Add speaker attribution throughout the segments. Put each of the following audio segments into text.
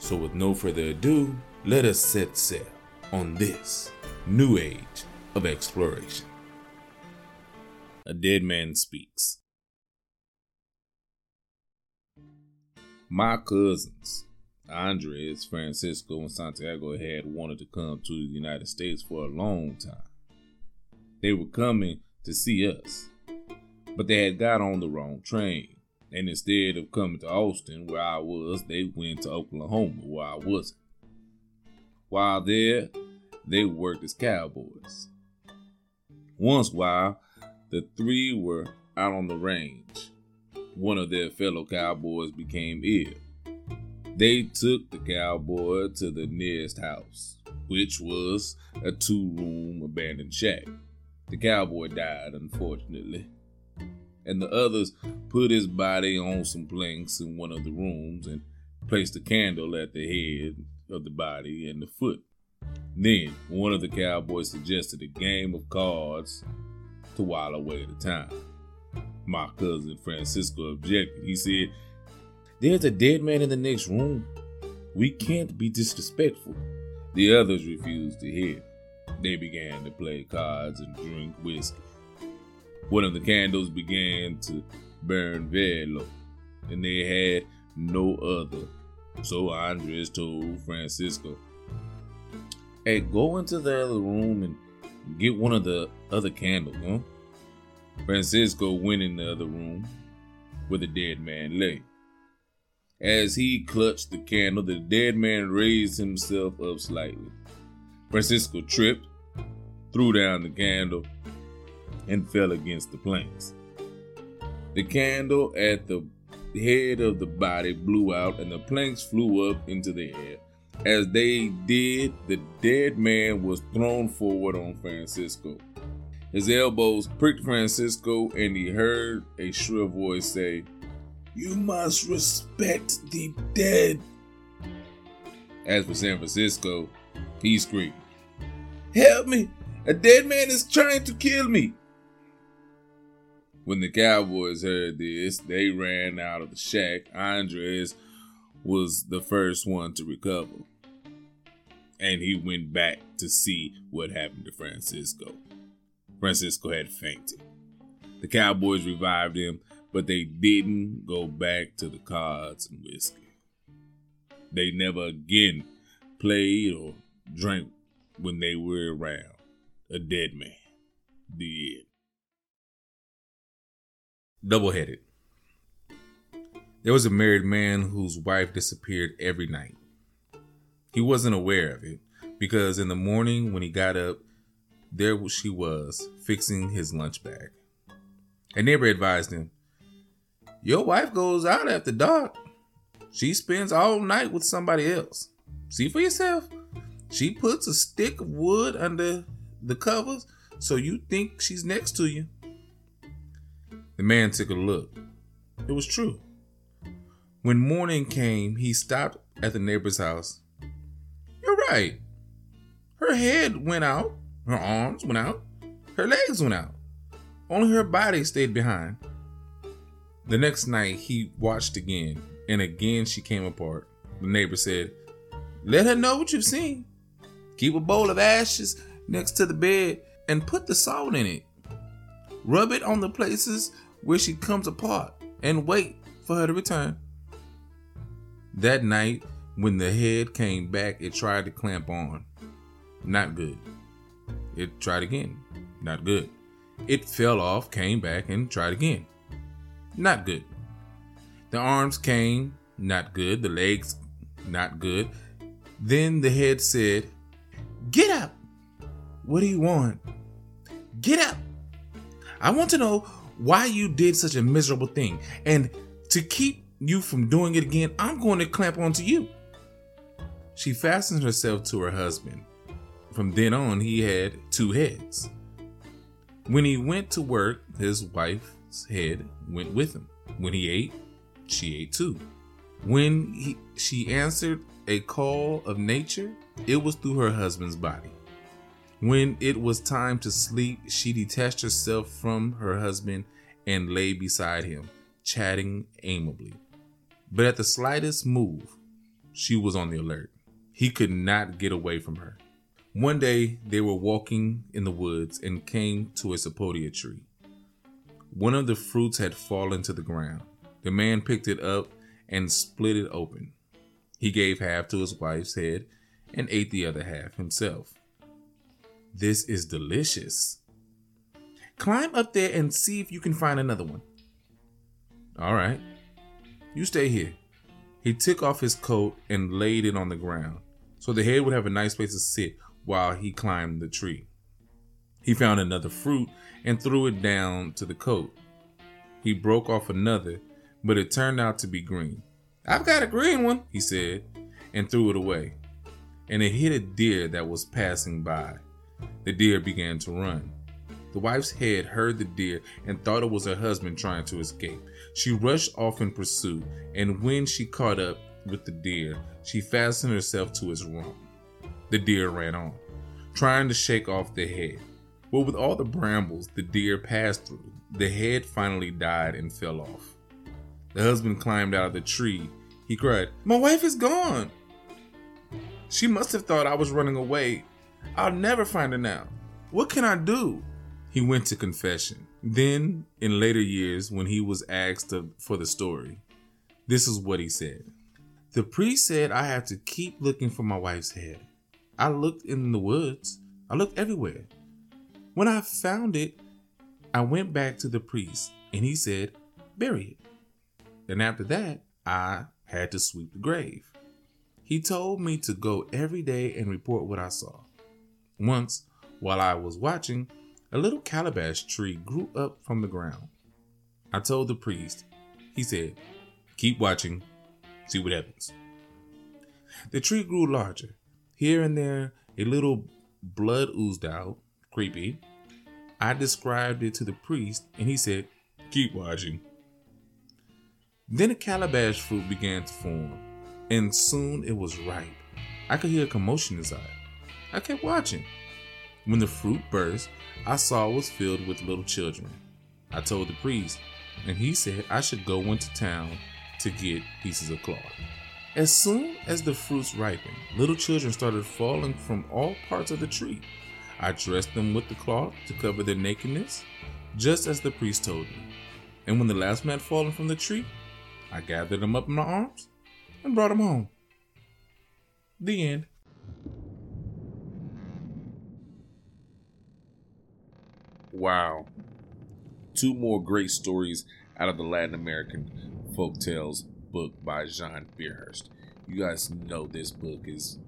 Speaker 1: So, with no further ado, let us set sail on this new age of exploration. A Dead Man Speaks. My cousins, Andres, Francisco, and Santiago, had wanted to come to the United States for a long time. They were coming to see us, but they had got on the wrong train and instead of coming to Austin, where I was, they went to Oklahoma, where I wasn't. While there, they worked as cowboys. Once while, the three were out on the range. One of their fellow cowboys became ill. They took the cowboy to the nearest house, which was a two room abandoned shack. The cowboy died, unfortunately and the others put his body on some planks in one of the rooms and placed a candle at the head of the body and the foot. Then one of the cowboys suggested a game of cards to while away the time. My cousin Francisco objected. He said, There's a dead man in the next room. We can't be disrespectful. The others refused to hear. They began to play cards and drink whiskey. One of the candles began to burn very low, and they had no other. So Andres told Francisco, Hey, go into the other room and get one of the other candles, huh? Francisco went in the other room where the dead man lay. As he clutched the candle, the dead man raised himself up slightly. Francisco tripped, threw down the candle, and fell against the planks. The candle at the head of the body blew out and the planks flew up into the air. As they did, the dead man was thrown forward on Francisco. His elbows pricked Francisco, and he heard a shrill voice say, You must respect the dead. As for San Francisco, he screamed, Help me! A dead man is trying to kill me! When the Cowboys heard this, they ran out of the shack. Andres was the first one to recover. And he went back to see what happened to Francisco. Francisco had fainted. The Cowboys revived him, but they didn't go back to the cards and whiskey. They never again played or drank when they were around. A dead man. The end double headed. There was a married man whose wife disappeared every night. He wasn't aware of it because in the morning when he got up, there she was fixing his lunch bag. A neighbor advised him, Your wife goes out after dark. She spends all night with somebody else. See for yourself. She puts a stick of wood under the covers so you think she's next to you. The man took a look. It was true. When morning came, he stopped at the neighbor's house. You're right. Her head went out, her arms went out, her legs went out. Only her body stayed behind. The next night, he watched again, and again she came apart. The neighbor said, Let her know what you've seen. Keep a bowl of ashes next to the bed and put the salt in it. Rub it on the places where she comes apart and wait for her to return. That night, when the head came back, it tried to clamp on. Not good. It tried again. Not good. It fell off, came back, and tried again. Not good. The arms came, not good. The legs, not good. Then the head said, Get up! What do you want? Get up! I want to know why you did such a miserable thing. And to keep you from doing it again, I'm going to clamp onto you. She fastened herself to her husband. From then on, he had two heads. When he went to work, his wife's head went with him. When he ate, she ate too. When he, she answered a call of nature, it was through her husband's body. When it was time to sleep, she detached herself from her husband and lay beside him, chatting amiably. But at the slightest move, she was on the alert. He could not get away from her. One day, they were walking in the woods and came to a sapote tree. One of the fruits had fallen to the ground. The man picked it up and split it open. He gave half to his wife's head and ate the other half himself. This is delicious. Climb up there and see if you can find another one. All right. You stay here. He took off his coat and laid it on the ground so the head would have a nice place to sit while he climbed the tree. He found another fruit and threw it down to the coat. He broke off another, but it turned out to be green. I've got a green one, he said, and threw it away. And it hit a deer that was passing by. The deer began to run. The wife's head heard the deer and thought it was her husband trying to escape. She rushed off in pursuit, and when she caught up with the deer, she fastened herself to his rump. The deer ran on, trying to shake off the head. But with all the brambles the deer passed through, the head finally died and fell off. The husband climbed out of the tree. He cried, My wife is gone! She must have thought I was running away. I'll never find her now. What can I do? He went to confession. Then, in later years, when he was asked for the story, this is what he said The priest said I have to keep looking for my wife's head. I looked in the woods, I looked everywhere. When I found it, I went back to the priest and he said, Bury it. And after that, I had to sweep the grave. He told me to go every day and report what I saw. Once, while I was watching, a little calabash tree grew up from the ground. I told the priest. He said, Keep watching, see what happens. The tree grew larger. Here and there, a little blood oozed out. Creepy. I described it to the priest, and he said, Keep watching. Then a calabash fruit began to form, and soon it was ripe. I could hear a commotion inside. I kept watching. When the fruit burst, I saw it was filled with little children. I told the priest, and he said I should go into town to get pieces of cloth. As soon as the fruits ripened, little children started falling from all parts of the tree. I dressed them with the cloth to cover their nakedness, just as the priest told me. And when the last man had fallen from the tree, I gathered them up in my arms and brought them home. The end.
Speaker 2: Wow. Two more great stories out of the Latin American folk tales book by Jean Bierhorst. You guys know this book is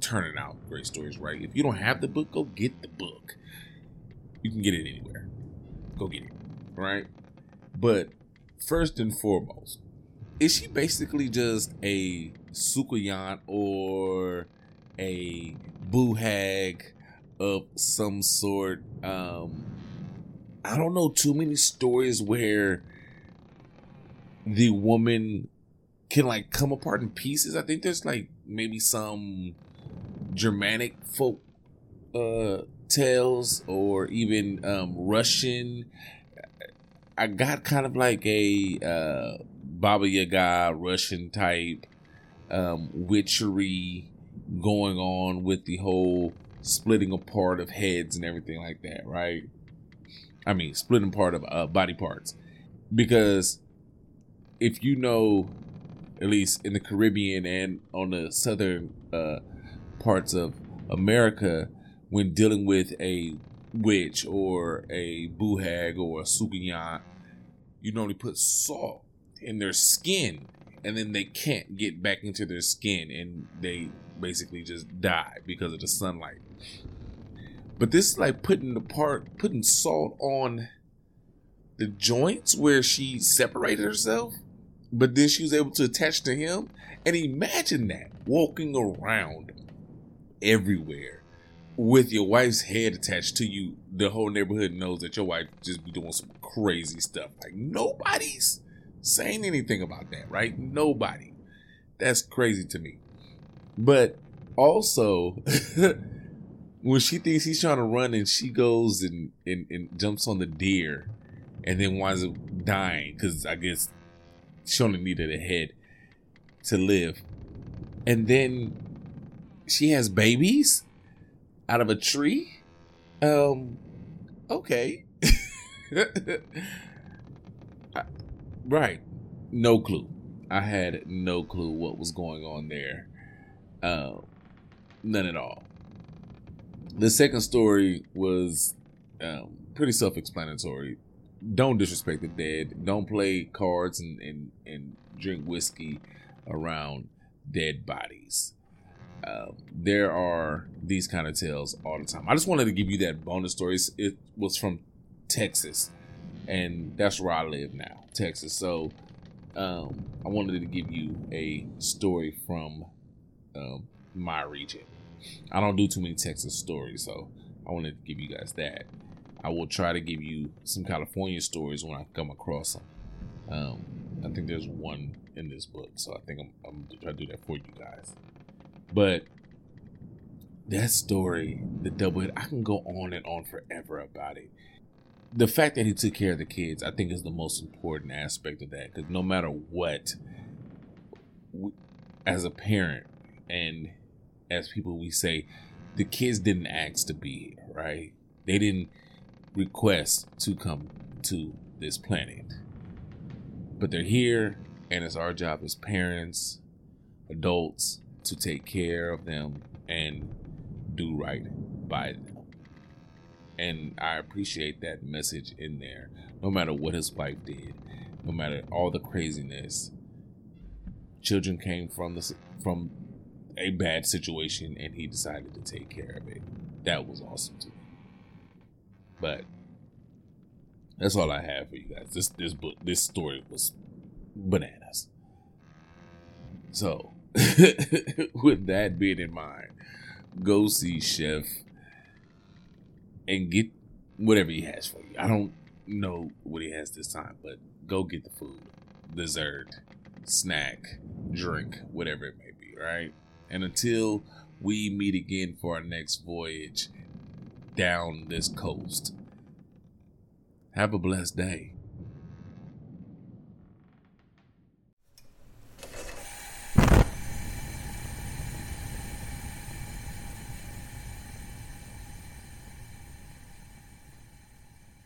Speaker 2: turning out great stories, right? If you don't have the book, go get the book. You can get it anywhere. Go get it, right? But first and foremost, is she basically just a soucouyant or a boo hag of some sort? Um, I don't know too many stories where the woman can like come apart in pieces. I think there's like maybe some Germanic folk uh tales or even um Russian. I got kind of like a uh Baba Yaga Russian type um witchery going on with the whole splitting apart of heads and everything like that, right? I mean, splitting part of uh, body parts. Because if you know, at least in the Caribbean and on the southern uh, parts of America, when dealing with a witch or a boo hag or a soucouyant, you normally put salt in their skin and then they can't get back into their skin and they basically just die because of the sunlight. But this is like putting the part, putting salt on the joints where she separated herself. But then she was able to attach to him. And imagine that walking around everywhere with your wife's head attached to you. The whole neighborhood knows that your wife just be doing some crazy stuff. Like nobody's saying anything about that, right? Nobody. That's crazy to me. But also, when she thinks he's trying to run and she goes and, and, and jumps on the deer and then winds up dying because I guess she only needed a head to live. And then she has babies out of a tree? Um, okay. right. No clue. I had no clue what was going on there. Uh, none at all. The second story was um, pretty self explanatory. Don't disrespect the dead. Don't play cards and, and, and drink whiskey around dead bodies. Um, there are these kind of tales all the time. I just wanted to give you that bonus story. It was from Texas, and that's where I live now, Texas. So um, I wanted to give you a story from um, my region. I don't do too many Texas stories, so I wanted to give you guys that. I will try to give you some California stories when I come across them. Um, I think there's one in this book, so I think I'm, I'm gonna try to do that for you guys. But that story, the double hit, I can go on and on forever about it. The fact that he took care of the kids, I think, is the most important aspect of that. Because no matter what, we, as a parent and as people, we say the kids didn't ask to be here, right? They didn't request to come to this planet, but they're here, and it's our job as parents, adults, to take care of them and do right by them. And I appreciate that message in there. No matter what his wife did, no matter all the craziness, children came from the from a bad situation and he decided to take care of it. That was awesome to me. But that's all I have for you guys. This this book this story was bananas. So with that being in mind, go see Chef and get whatever he has for you. I don't know what he has this time, but go get the food, dessert, snack, drink, whatever it may be, right? And until we meet again for our next voyage down this coast, have a blessed day.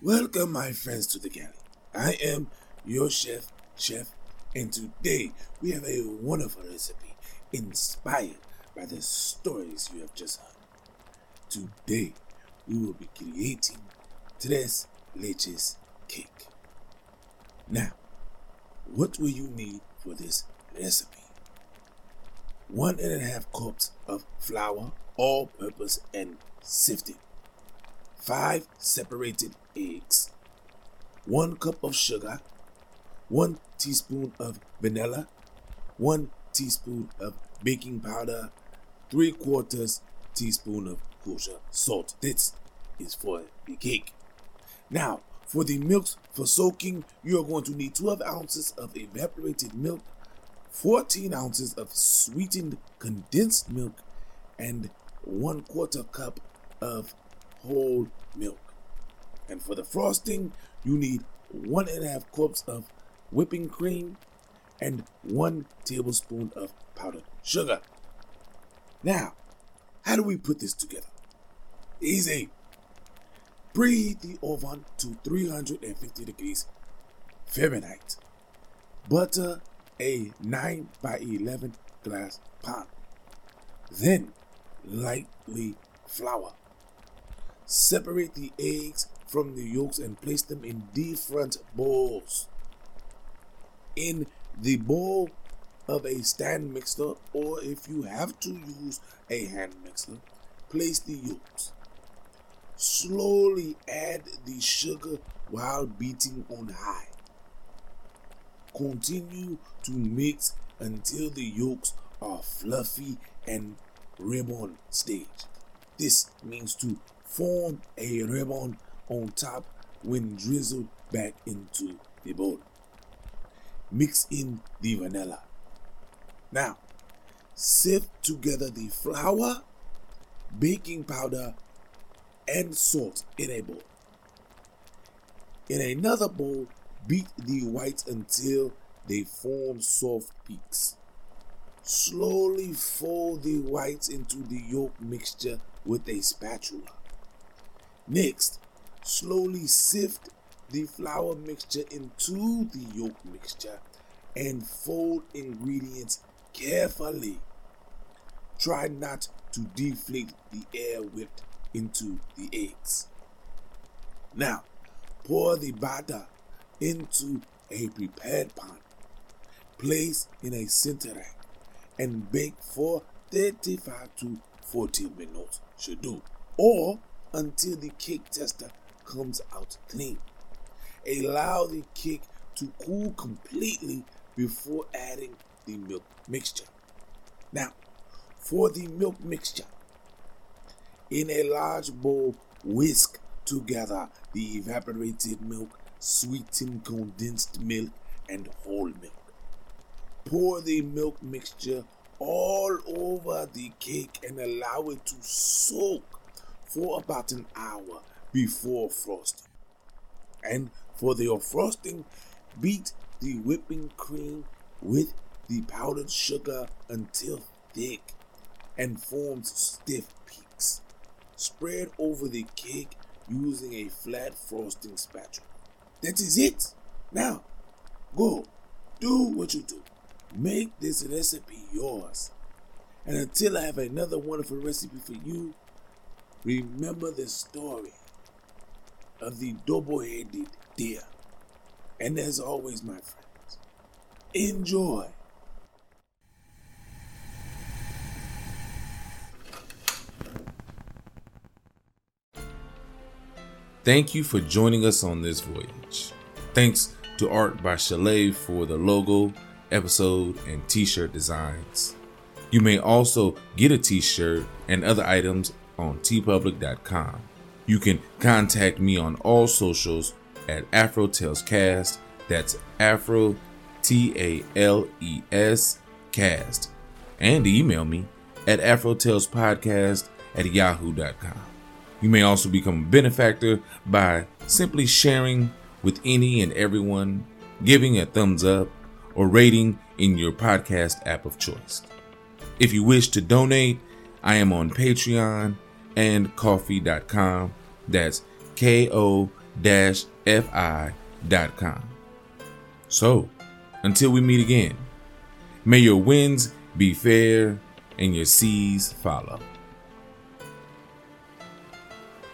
Speaker 3: Welcome, my friends, to the galley. I am your chef, Chef, and today we have a wonderful recipe inspired by the stories you have just heard. Today we will be creating tres leches cake. Now, what will you need for this recipe? One and a half cups of flour, all purpose and sifted 5 separated eggs, 1 cup of sugar, 1 teaspoon of vanilla, 1 teaspoon of baking powder, 3 quarters teaspoon of kosher salt. This is for the cake. Now, for the milks for soaking, you are going to need 12 ounces of evaporated milk, 14 ounces of sweetened condensed milk, and 1 quarter cup of whole milk. And for the frosting, you need one and a half cups of whipping cream and one tablespoon of powdered sugar. Now, how do we put this together? Easy. Preheat the oven to 350 degrees Fahrenheit. Butter a 9 by 11 glass pot. Then lightly flour. Separate the eggs from the yolks and place them in different bowls. In the bowl of a stand mixer, or if you have to use a hand mixer, place the yolks. Slowly add the sugar while beating on high. Continue to mix until the yolks are fluffy and ribbon stage. This means to form a ribbon on top when drizzled back into the bowl. Mix in the vanilla. Now, sift together the flour, baking powder, and salt in a bowl. In another bowl, beat the whites until they form soft peaks. Slowly fold the whites into the yolk mixture with a spatula. Next, slowly sift the flour mixture into the yolk mixture and fold ingredients carefully. Try not to deflate the air whipped into the eggs. Now, pour the batter into a prepared pan. Place in a center rack and bake for 35 to 40 minutes should do, or until the cake tester comes out clean. Allow the cake to cool completely before adding the milk mixture. Now, for the milk mixture, in a large bowl, whisk together the evaporated milk, sweetened condensed milk, and whole milk. Pour the milk mixture all over the cake and allow it to soak for about an hour before frosting. And for the frosting, beat the whipping cream with the powdered sugar until thick and forms stiff peaks. Spread over the cake using a flat frosting spatula. That is it. Now, go do what you do. Make this recipe yours. And until I have another wonderful recipe for you, remember the story of the double headed deer. And as always, my friends, enjoy.
Speaker 1: Thank you for joining us on this voyage. Thanks to Art by Chalet for the logo, episode, and t shirt designs. You may also get a t shirt and other items on teepublic.com. You can contact me on all socials at Afro Tales Cast. That's Afro T A L E S Cast. And email me at AfroTalesPodcast at yahoo.com. You may also become a benefactor by simply sharing with any and everyone, giving a thumbs up, or rating in your podcast app of choice. If you wish to donate, I am on Patreon and ko-fi.com. That's ko fi.com. So, until we meet again, may your winds be fair and your seas follow.